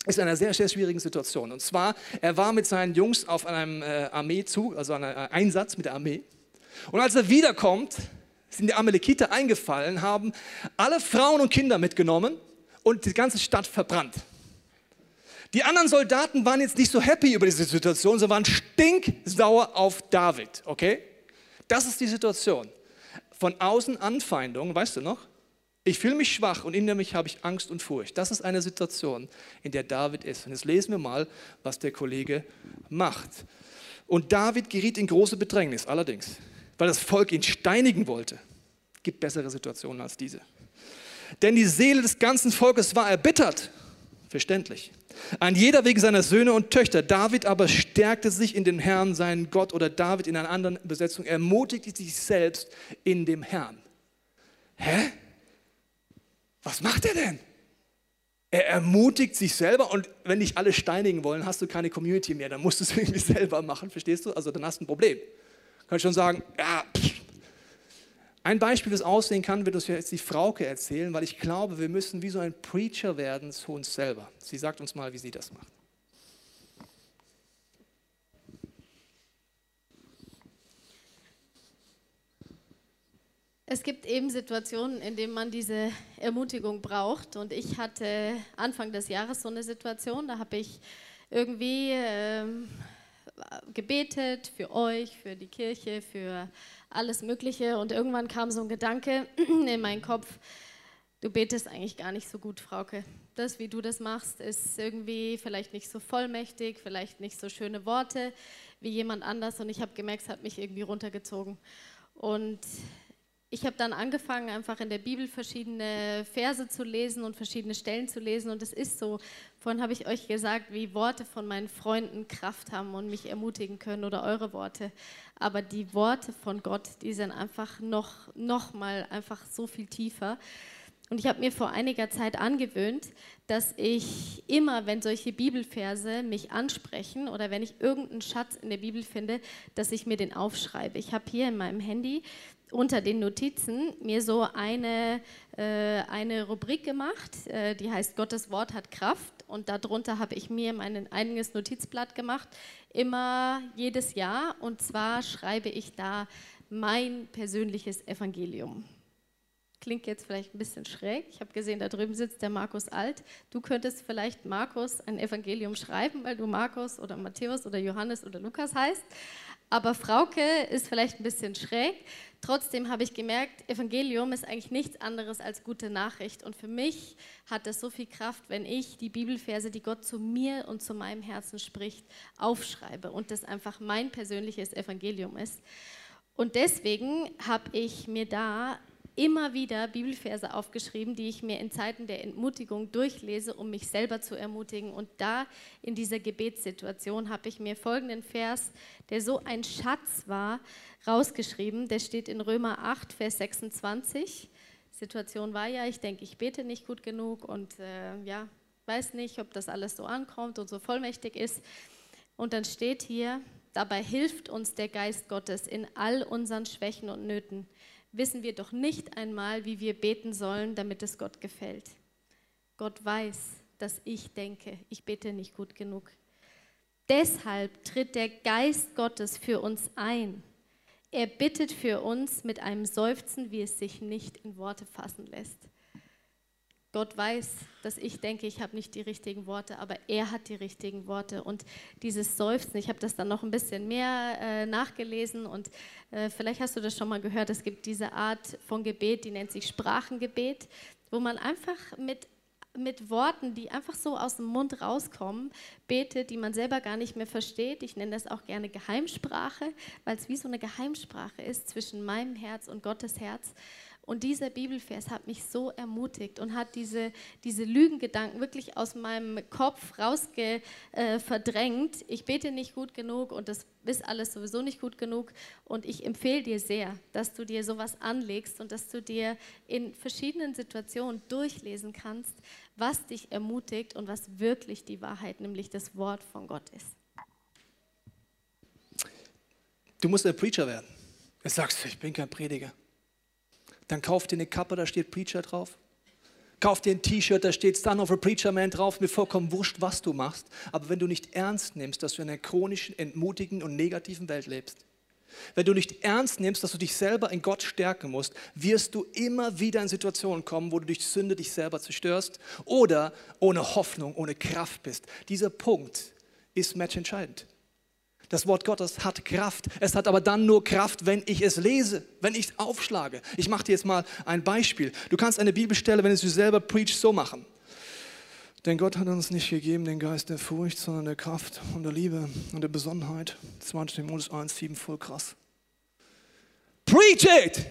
ist in einer sehr, sehr schwierigen Situation. Und zwar, er war mit seinen Jungs auf einem äh, Armeezug, also einem äh, Einsatz mit der Armee. Und als er wiederkommt, sind die Amalekiter eingefallen, haben alle Frauen und Kinder mitgenommen und die ganze Stadt verbrannt. Die anderen Soldaten waren jetzt nicht so happy über diese Situation, sie waren stinksauer auf David, okay? Das ist die Situation. Von außen Anfeindung, weißt du noch? Ich fühle mich schwach und in mich habe ich Angst und Furcht. Das ist eine Situation, in der David ist. Und jetzt lesen wir mal, was der Kollege macht. Und David geriet in große Bedrängnis, allerdings weil das Volk ihn steinigen wollte. Gibt bessere Situationen als diese. Denn die Seele des ganzen Volkes war erbittert. Verständlich. Ein jeder wegen seiner Söhne und Töchter. David aber stärkte sich in den Herrn, seinen Gott, oder David in einer anderen Übersetzung ermutigte sich selbst in dem Herrn. Hä? Was macht er denn? Er ermutigt sich selber und wenn dich alle steinigen wollen, hast du keine Community mehr, dann musst du es (laughs) irgendwie selber machen, verstehst du? Also dann hast du ein Problem kann schon sagen, ja, ein Beispiel, wie es aussehen kann, wird uns jetzt die Frauke erzählen, weil ich glaube, wir müssen wie so ein Preacher werden zu uns selber. Sie sagt uns mal, wie sie das macht. Es gibt eben Situationen, in denen man diese Ermutigung braucht. Und ich hatte Anfang des Jahres so eine Situation, da habe ich irgendwie ähm, gebetet für euch, für die Kirche, für alles Mögliche. Und irgendwann kam so ein Gedanke (clears throat) in meinen Kopf, du betest eigentlich gar nicht so gut, Frauke. Das, wie du das machst, ist irgendwie vielleicht nicht so vollmächtig, vielleicht nicht so schöne Worte wie jemand anders. Und ich habe gemerkt, es hat mich irgendwie runtergezogen. Und ich habe dann angefangen, einfach in der Bibel verschiedene Verse zu lesen und verschiedene Stellen zu lesen. Und es ist so, vorhin habe ich euch gesagt, wie Worte von meinen Freunden Kraft haben und mich ermutigen können oder eure Worte. Aber die Worte von Gott, die sind einfach noch, noch mal einfach so viel tiefer. Und ich habe mir vor einiger Zeit angewöhnt, dass ich immer, wenn solche Bibelverse mich ansprechen oder wenn ich irgendeinen Schatz in der Bibel finde, dass ich mir den aufschreibe. Ich habe hier in meinem Handy unter den Notizen mir so eine, äh, eine Rubrik gemacht, äh, die heißt Gottes Wort hat Kraft. Und darunter habe ich mir mein eigenes Notizblatt gemacht, immer jedes Jahr. Und zwar schreibe ich da mein persönliches Evangelium. Klingt jetzt vielleicht ein bisschen schräg. Ich habe gesehen, da drüben sitzt der Markus Alt. Du könntest vielleicht Markus ein Evangelium schreiben, weil du Markus oder Matthäus oder Johannes oder Lukas heißt. Aber Frauke ist vielleicht ein bisschen schräg. Trotzdem habe ich gemerkt, Evangelium ist eigentlich nichts anderes als gute Nachricht. Und für mich hat es so viel Kraft, wenn ich die Bibelverse, die Gott zu mir und zu meinem Herzen spricht, aufschreibe und das einfach mein persönliches Evangelium ist. Und deswegen habe ich mir da immer wieder Bibelverse aufgeschrieben, die ich mir in Zeiten der Entmutigung durchlese, um mich selber zu ermutigen. Und da in dieser Gebetssituation habe ich mir folgenden Vers, der so ein Schatz war, rausgeschrieben. Der steht in Römer 8, Vers 26. Die Situation war ja, ich denke, ich bete nicht gut genug und äh, ja, weiß nicht, ob das alles so ankommt und so vollmächtig ist. Und dann steht hier, dabei hilft uns der Geist Gottes in all unseren Schwächen und Nöten. Wissen wir doch nicht einmal, wie wir beten sollen, damit es Gott gefällt. Gott weiß, dass ich denke, ich bete nicht gut genug. Deshalb tritt der Geist Gottes für uns ein. Er bittet für uns mit einem Seufzen, wie es sich nicht in Worte fassen lässt. Gott weiß, dass ich denke, ich habe nicht die richtigen Worte, aber er hat die richtigen Worte. Und dieses Seufzen, ich habe das dann noch ein bisschen mehr äh, nachgelesen und äh, vielleicht hast du das schon mal gehört, es gibt diese Art von Gebet, die nennt sich Sprachengebet, wo man einfach mit, mit Worten, die einfach so aus dem Mund rauskommen, betet, die man selber gar nicht mehr versteht. Ich nenne das auch gerne Geheimsprache, weil es wie so eine Geheimsprache ist zwischen meinem Herz und Gottes Herz. Und dieser Bibelvers hat mich so ermutigt und hat diese, diese Lügengedanken wirklich aus meinem Kopf rausge äh, verdrängt. Ich bete nicht gut genug und das ist alles sowieso nicht gut genug. Und ich empfehle dir sehr, dass du dir sowas anlegst und dass du dir in verschiedenen Situationen durchlesen kannst, was dich ermutigt und was wirklich die Wahrheit, nämlich das Wort von Gott ist. Du musst ein Preacher werden. Jetzt sagst du, ich bin kein Prediger. Dann kauf dir eine Kappe, da steht Preacher drauf. Kauf dir ein T-Shirt, da steht Son of a Preacher Man drauf. Mir vollkommen wurscht, was du machst. Aber wenn du nicht ernst nimmst, dass du in einer chronischen, entmutigenden und negativen Welt lebst, wenn du nicht ernst nimmst, dass du dich selber in Gott stärken musst, wirst du immer wieder in Situationen kommen, wo du durch Sünde dich selber zerstörst oder ohne Hoffnung, ohne Kraft bist. Dieser Punkt ist matchentscheidend. Das Wort Gottes hat Kraft. Es hat aber dann nur Kraft, wenn ich es lese, wenn ich es aufschlage. Ich mache dir jetzt mal ein Beispiel. Du kannst eine Bibelstelle, wenn du sie selber preach, so machen. Denn Gott hat uns nicht gegeben den Geist der Furcht, sondern der Kraft und der Liebe und der Besonnenheit. 2. Timotheus 1, 7, voll krass. Preach it!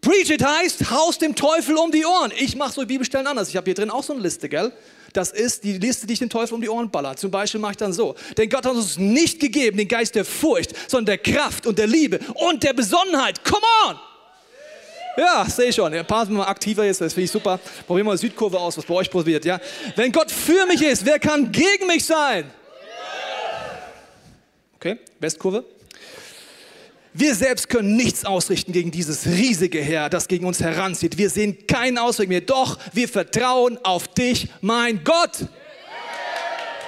Preach it heißt, haust dem Teufel um die Ohren. Ich mache so Bibelstellen anders. Ich habe hier drin auch so eine Liste, gell? Das ist die Liste, die ich dem Teufel um die Ohren baller. Zum Beispiel mache ich dann so. Denn Gott hat uns nicht gegeben den Geist der Furcht, sondern der Kraft und der Liebe und der Besonnenheit. Come on! Ja, sehe ich schon. Ein paar sind mal aktiver jetzt, das finde ich super. Probieren wir mal Südkurve aus, was bei euch probiert. Ja? Wenn Gott für mich ist, wer kann gegen mich sein? Okay, Westkurve. Wir selbst können nichts ausrichten gegen dieses riesige Heer, das gegen uns heranzieht. Wir sehen keinen Ausweg mehr. Doch wir vertrauen auf dich, mein Gott.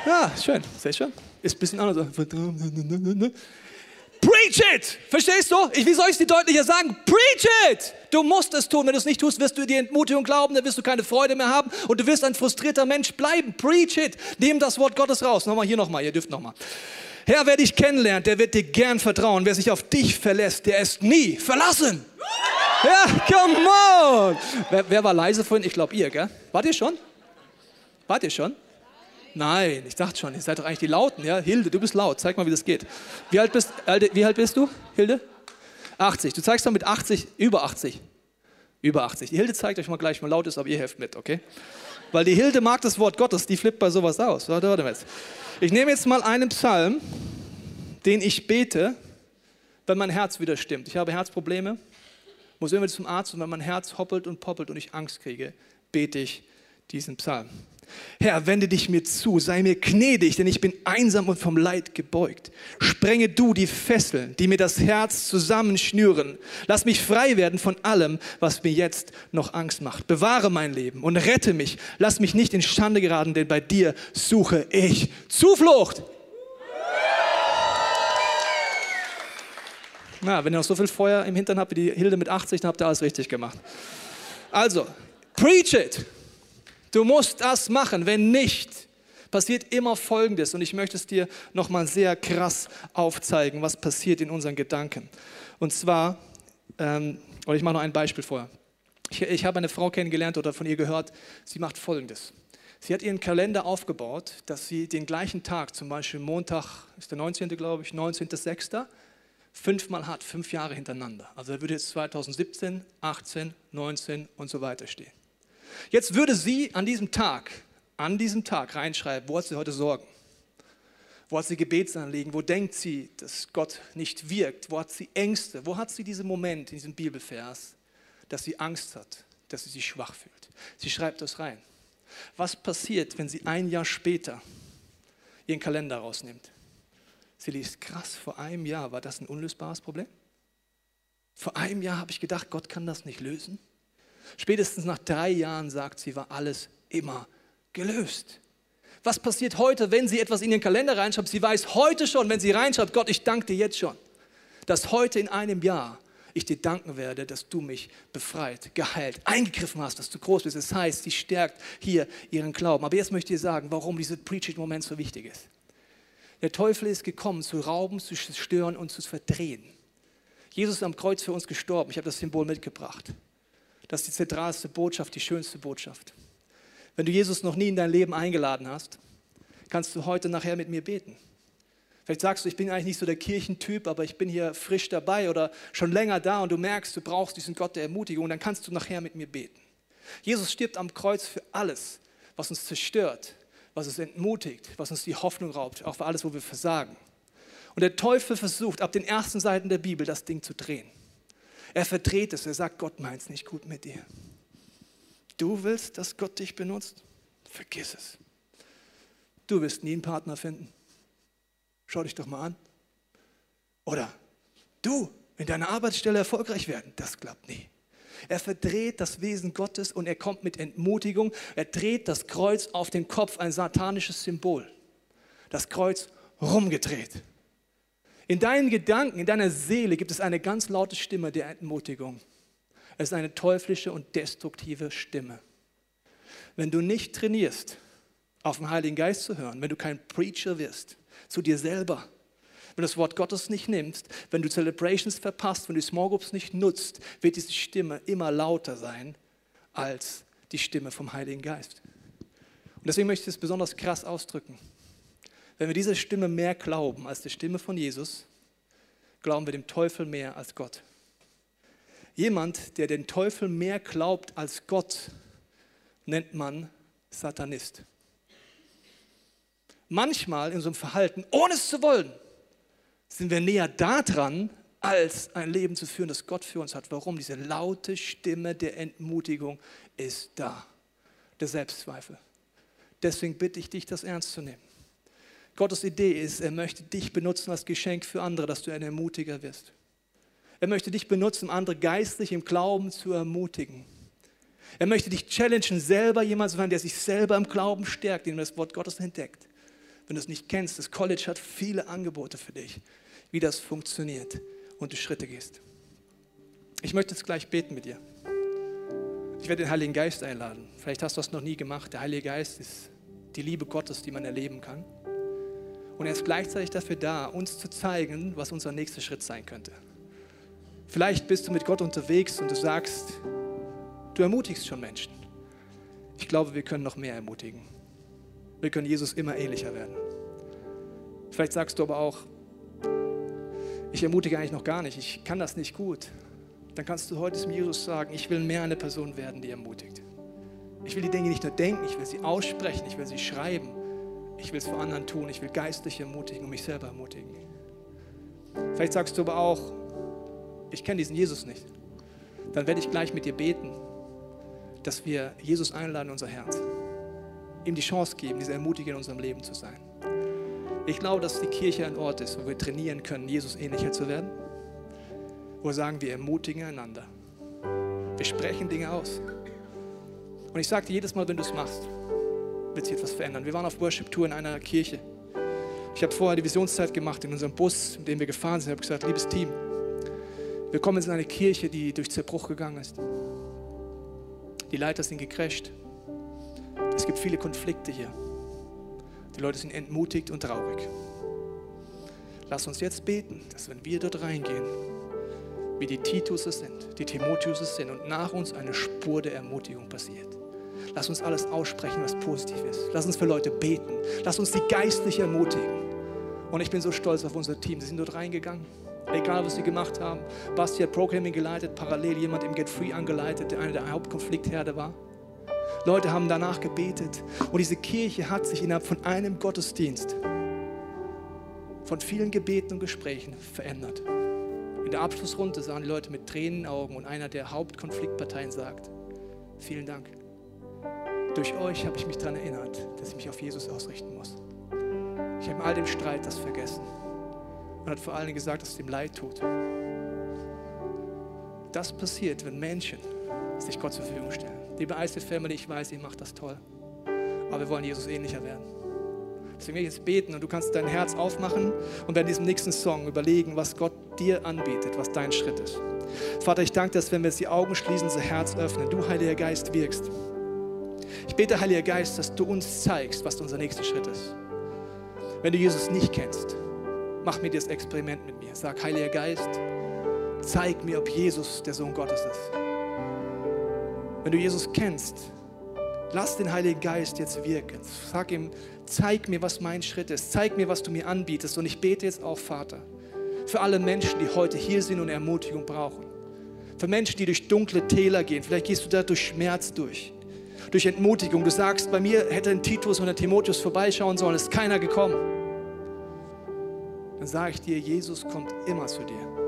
Ja, schön. Sehr schön. Ist ein bisschen anders. Preach it! Verstehst du? Ich, wie soll ich es dir deutlicher sagen? Preach it! Du musst es tun. Wenn du es nicht tust, wirst du die Entmutigung glauben, dann wirst du keine Freude mehr haben und du wirst ein frustrierter Mensch bleiben. Preach it! Nimm das Wort Gottes raus. Nochmal hier nochmal, ihr dürft nochmal. Herr, wer dich kennenlernt, der wird dir gern vertrauen. Wer sich auf dich verlässt, der ist nie verlassen. Ja, come on. Wer, wer war leise vorhin? Ich glaube ihr, gell? Wart ihr schon? Wart ihr schon? Nein, ich dachte schon, ihr seid doch eigentlich die Lauten, ja? Hilde, du bist laut, zeig mal, wie das geht. Wie alt bist, wie alt bist du, Hilde? 80. Du zeigst doch mit 80, über 80. Über 80. Die Hilde zeigt euch mal gleich, mal laut ist, aber ihr helft mit, okay? Weil die Hilde mag das Wort Gottes, die flippt bei sowas aus. Warte, warte mal jetzt. Ich nehme jetzt mal einen Psalm, den ich bete, wenn mein Herz wieder stimmt. Ich habe Herzprobleme, muss immer zum Arzt und wenn mein Herz hoppelt und poppelt und ich Angst kriege, bete ich diesen Psalm. Herr, wende dich mir zu, sei mir gnädig, denn ich bin einsam und vom Leid gebeugt. Sprenge du die Fesseln, die mir das Herz zusammenschnüren. Lass mich frei werden von allem, was mir jetzt noch Angst macht. Bewahre mein Leben und rette mich. Lass mich nicht in Schande geraten, denn bei dir suche ich Zuflucht. Na, wenn ihr noch so viel Feuer im Hintern habt wie die Hilde mit 80, dann habt ihr alles richtig gemacht. Also, preach it. Du musst das machen. Wenn nicht, passiert immer Folgendes. Und ich möchte es dir nochmal sehr krass aufzeigen, was passiert in unseren Gedanken. Und zwar, ähm, oder ich mache noch ein Beispiel vorher. Ich, ich habe eine Frau kennengelernt oder von ihr gehört, sie macht Folgendes. Sie hat ihren Kalender aufgebaut, dass sie den gleichen Tag, zum Beispiel Montag ist der 19. glaube ich, 19.06., fünfmal hat, fünf Jahre hintereinander. Also da würde jetzt 2017, 18, 19 und so weiter stehen. Jetzt würde sie an diesem Tag, an diesem Tag reinschreiben, wo hat sie heute Sorgen? Wo hat sie Gebetsanliegen? Wo denkt sie, dass Gott nicht wirkt? Wo hat sie Ängste? Wo hat sie diesen Moment in diesem Bibelvers, dass sie Angst hat, dass sie sich schwach fühlt? Sie schreibt das rein. Was passiert, wenn sie ein Jahr später ihren Kalender rausnimmt? Sie liest, krass, vor einem Jahr war das ein unlösbares Problem? Vor einem Jahr habe ich gedacht, Gott kann das nicht lösen. Spätestens nach drei Jahren sagt sie, war alles immer gelöst. Was passiert heute, wenn sie etwas in ihren Kalender reinschreibt? Sie weiß heute schon, wenn sie reinschreibt, Gott, ich danke dir jetzt schon, dass heute in einem Jahr ich dir danken werde, dass du mich befreit, geheilt, eingegriffen hast, dass du groß bist. Das heißt, sie stärkt hier ihren Glauben. Aber jetzt möchte ich sagen, warum dieser Preaching-Moment so wichtig ist. Der Teufel ist gekommen, zu rauben, zu stören und zu verdrehen. Jesus ist am Kreuz für uns gestorben. Ich habe das Symbol mitgebracht. Das ist die zentralste Botschaft, die schönste Botschaft. Wenn du Jesus noch nie in dein Leben eingeladen hast, kannst du heute nachher mit mir beten. Vielleicht sagst du, ich bin eigentlich nicht so der Kirchentyp, aber ich bin hier frisch dabei oder schon länger da und du merkst, du brauchst diesen Gott der Ermutigung, dann kannst du nachher mit mir beten. Jesus stirbt am Kreuz für alles, was uns zerstört, was uns entmutigt, was uns die Hoffnung raubt, auch für alles, wo wir versagen. Und der Teufel versucht, ab den ersten Seiten der Bibel das Ding zu drehen. Er verdreht es, er sagt, Gott meint es nicht gut mit dir. Du willst, dass Gott dich benutzt? Vergiss es. Du wirst nie einen Partner finden. Schau dich doch mal an. Oder du in deiner Arbeitsstelle erfolgreich werden. Das klappt nie. Er verdreht das Wesen Gottes und er kommt mit Entmutigung. Er dreht das Kreuz auf den Kopf, ein satanisches Symbol. Das Kreuz rumgedreht. In deinen Gedanken, in deiner Seele gibt es eine ganz laute Stimme der Entmutigung. Es ist eine teuflische und destruktive Stimme. Wenn du nicht trainierst, auf den Heiligen Geist zu hören, wenn du kein Preacher wirst, zu dir selber, wenn du das Wort Gottes nicht nimmst, wenn du Celebrations verpasst, wenn du Small Groups nicht nutzt, wird diese Stimme immer lauter sein als die Stimme vom Heiligen Geist. Und deswegen möchte ich es besonders krass ausdrücken. Wenn wir dieser Stimme mehr glauben als der Stimme von Jesus, glauben wir dem Teufel mehr als Gott. Jemand, der den Teufel mehr glaubt als Gott, nennt man Satanist. Manchmal in unserem Verhalten, ohne es zu wollen, sind wir näher daran, als ein Leben zu führen, das Gott für uns hat. Warum? Diese laute Stimme der Entmutigung ist da, der Selbstzweifel. Deswegen bitte ich dich, das ernst zu nehmen. Gottes Idee ist, er möchte dich benutzen als Geschenk für andere, dass du ein Ermutiger wirst. Er möchte dich benutzen, um andere geistlich im Glauben zu ermutigen. Er möchte dich challengen, selber jemand zu sein, der sich selber im Glauben stärkt, indem er das Wort Gottes entdeckt. Wenn du es nicht kennst, das College hat viele Angebote für dich, wie das funktioniert und du Schritte gehst. Ich möchte jetzt gleich beten mit dir. Ich werde den Heiligen Geist einladen. Vielleicht hast du das noch nie gemacht. Der Heilige Geist ist die Liebe Gottes, die man erleben kann. Und er ist gleichzeitig dafür da, uns zu zeigen, was unser nächster Schritt sein könnte. Vielleicht bist du mit Gott unterwegs und du sagst, du ermutigst schon Menschen. Ich glaube, wir können noch mehr ermutigen. Wir können Jesus immer ähnlicher werden. Vielleicht sagst du aber auch, ich ermutige eigentlich noch gar nicht, ich kann das nicht gut. Dann kannst du heute zum Jesus sagen, ich will mehr eine Person werden, die ermutigt. Ich will die Dinge nicht nur denken, ich will sie aussprechen, ich will sie schreiben. Ich will es für anderen tun. Ich will geistlich ermutigen und mich selber ermutigen. Vielleicht sagst du aber auch, ich kenne diesen Jesus nicht. Dann werde ich gleich mit dir beten, dass wir Jesus einladen in unser Herz. Ihm die Chance geben, dieser Ermutiger in unserem Leben zu sein. Ich glaube, dass die Kirche ein Ort ist, wo wir trainieren können, Jesus ähnlicher zu werden. Wo wir sagen, wir ermutigen einander. Wir sprechen Dinge aus. Und ich sage dir jedes Mal, wenn du es machst, wird sich etwas verändern. Wir waren auf Worship-Tour in einer Kirche. Ich habe vorher die Visionszeit gemacht in unserem Bus, in dem wir gefahren sind. Ich habe gesagt, liebes Team, wir kommen jetzt in eine Kirche, die durch Zerbruch gegangen ist. Die Leiter sind gecrasht. Es gibt viele Konflikte hier. Die Leute sind entmutigt und traurig. Lass uns jetzt beten, dass wenn wir dort reingehen, wie die Titusse sind, die Timotheus sind und nach uns eine Spur der Ermutigung passiert. Lass uns alles aussprechen, was positiv ist. Lass uns für Leute beten. Lass uns sie geistlich ermutigen. Und ich bin so stolz auf unser Team. Sie sind dort reingegangen. Egal, was sie gemacht haben. Basti hat Programming geleitet, parallel jemand im Get Free angeleitet, der einer der Hauptkonfliktherde war. Leute haben danach gebetet. Und diese Kirche hat sich innerhalb von einem Gottesdienst, von vielen Gebeten und Gesprächen verändert. In der Abschlussrunde sahen die Leute mit Tränen in den Augen und einer der Hauptkonfliktparteien sagt, vielen Dank. Durch euch habe ich mich daran erinnert, dass ich mich auf Jesus ausrichten muss. Ich habe in all dem Streit das vergessen und hat vor allen Dingen gesagt, dass es ihm leid tut. Das passiert, wenn Menschen sich Gott zur Verfügung stellen. Liebe ICF Family, ich weiß, ihr macht das toll. Aber wir wollen Jesus ähnlicher werden. Deswegen will ich jetzt beten und du kannst dein Herz aufmachen und bei diesem nächsten Song überlegen, was Gott dir anbietet, was dein Schritt ist. Vater, ich danke dir, dass wenn wir jetzt die Augen schließen, unser Herz öffnen, du, Heiliger Geist, wirkst. Ich bete, Heiliger Geist, dass du uns zeigst, was unser nächster Schritt ist. Wenn du Jesus nicht kennst, mach mir das Experiment mit mir. Sag, Heiliger Geist, zeig mir, ob Jesus der Sohn Gottes ist. Wenn du Jesus kennst, lass den Heiligen Geist jetzt wirken. Sag ihm, zeig mir, was mein Schritt ist. Zeig mir, was du mir anbietest. Und ich bete jetzt auch, Vater, für alle Menschen, die heute hier sind und Ermutigung brauchen. Für Menschen, die durch dunkle Täler gehen. Vielleicht gehst du da durch Schmerz durch. Durch Entmutigung. Du sagst, bei mir hätte ein Titus oder ein Timotheus vorbeischauen sollen, ist keiner gekommen. Dann sage ich dir, Jesus kommt immer zu dir.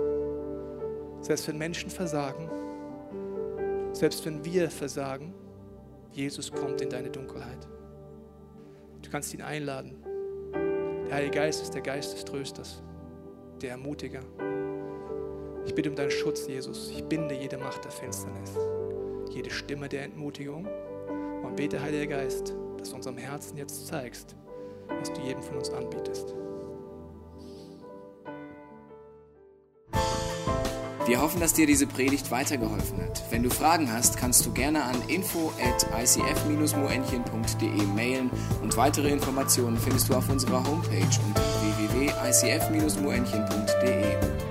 Selbst wenn Menschen versagen, selbst wenn wir versagen, Jesus kommt in deine Dunkelheit. Du kannst ihn einladen. Der Heilige Geist ist der Geist des Trösters, der Ermutiger. Ich bitte um deinen Schutz, Jesus. Ich binde jede Macht der Finsternis, jede Stimme der Entmutigung. Und bete, Heiliger Geist, dass du unserem Herzen jetzt zeigst, was du jedem von uns anbietest. Wir hoffen, dass dir diese Predigt weitergeholfen hat. Wenn du Fragen hast, kannst du gerne an info at icf-moenchen.de mailen und weitere Informationen findest du auf unserer Homepage unter www.icf-moenchen.de.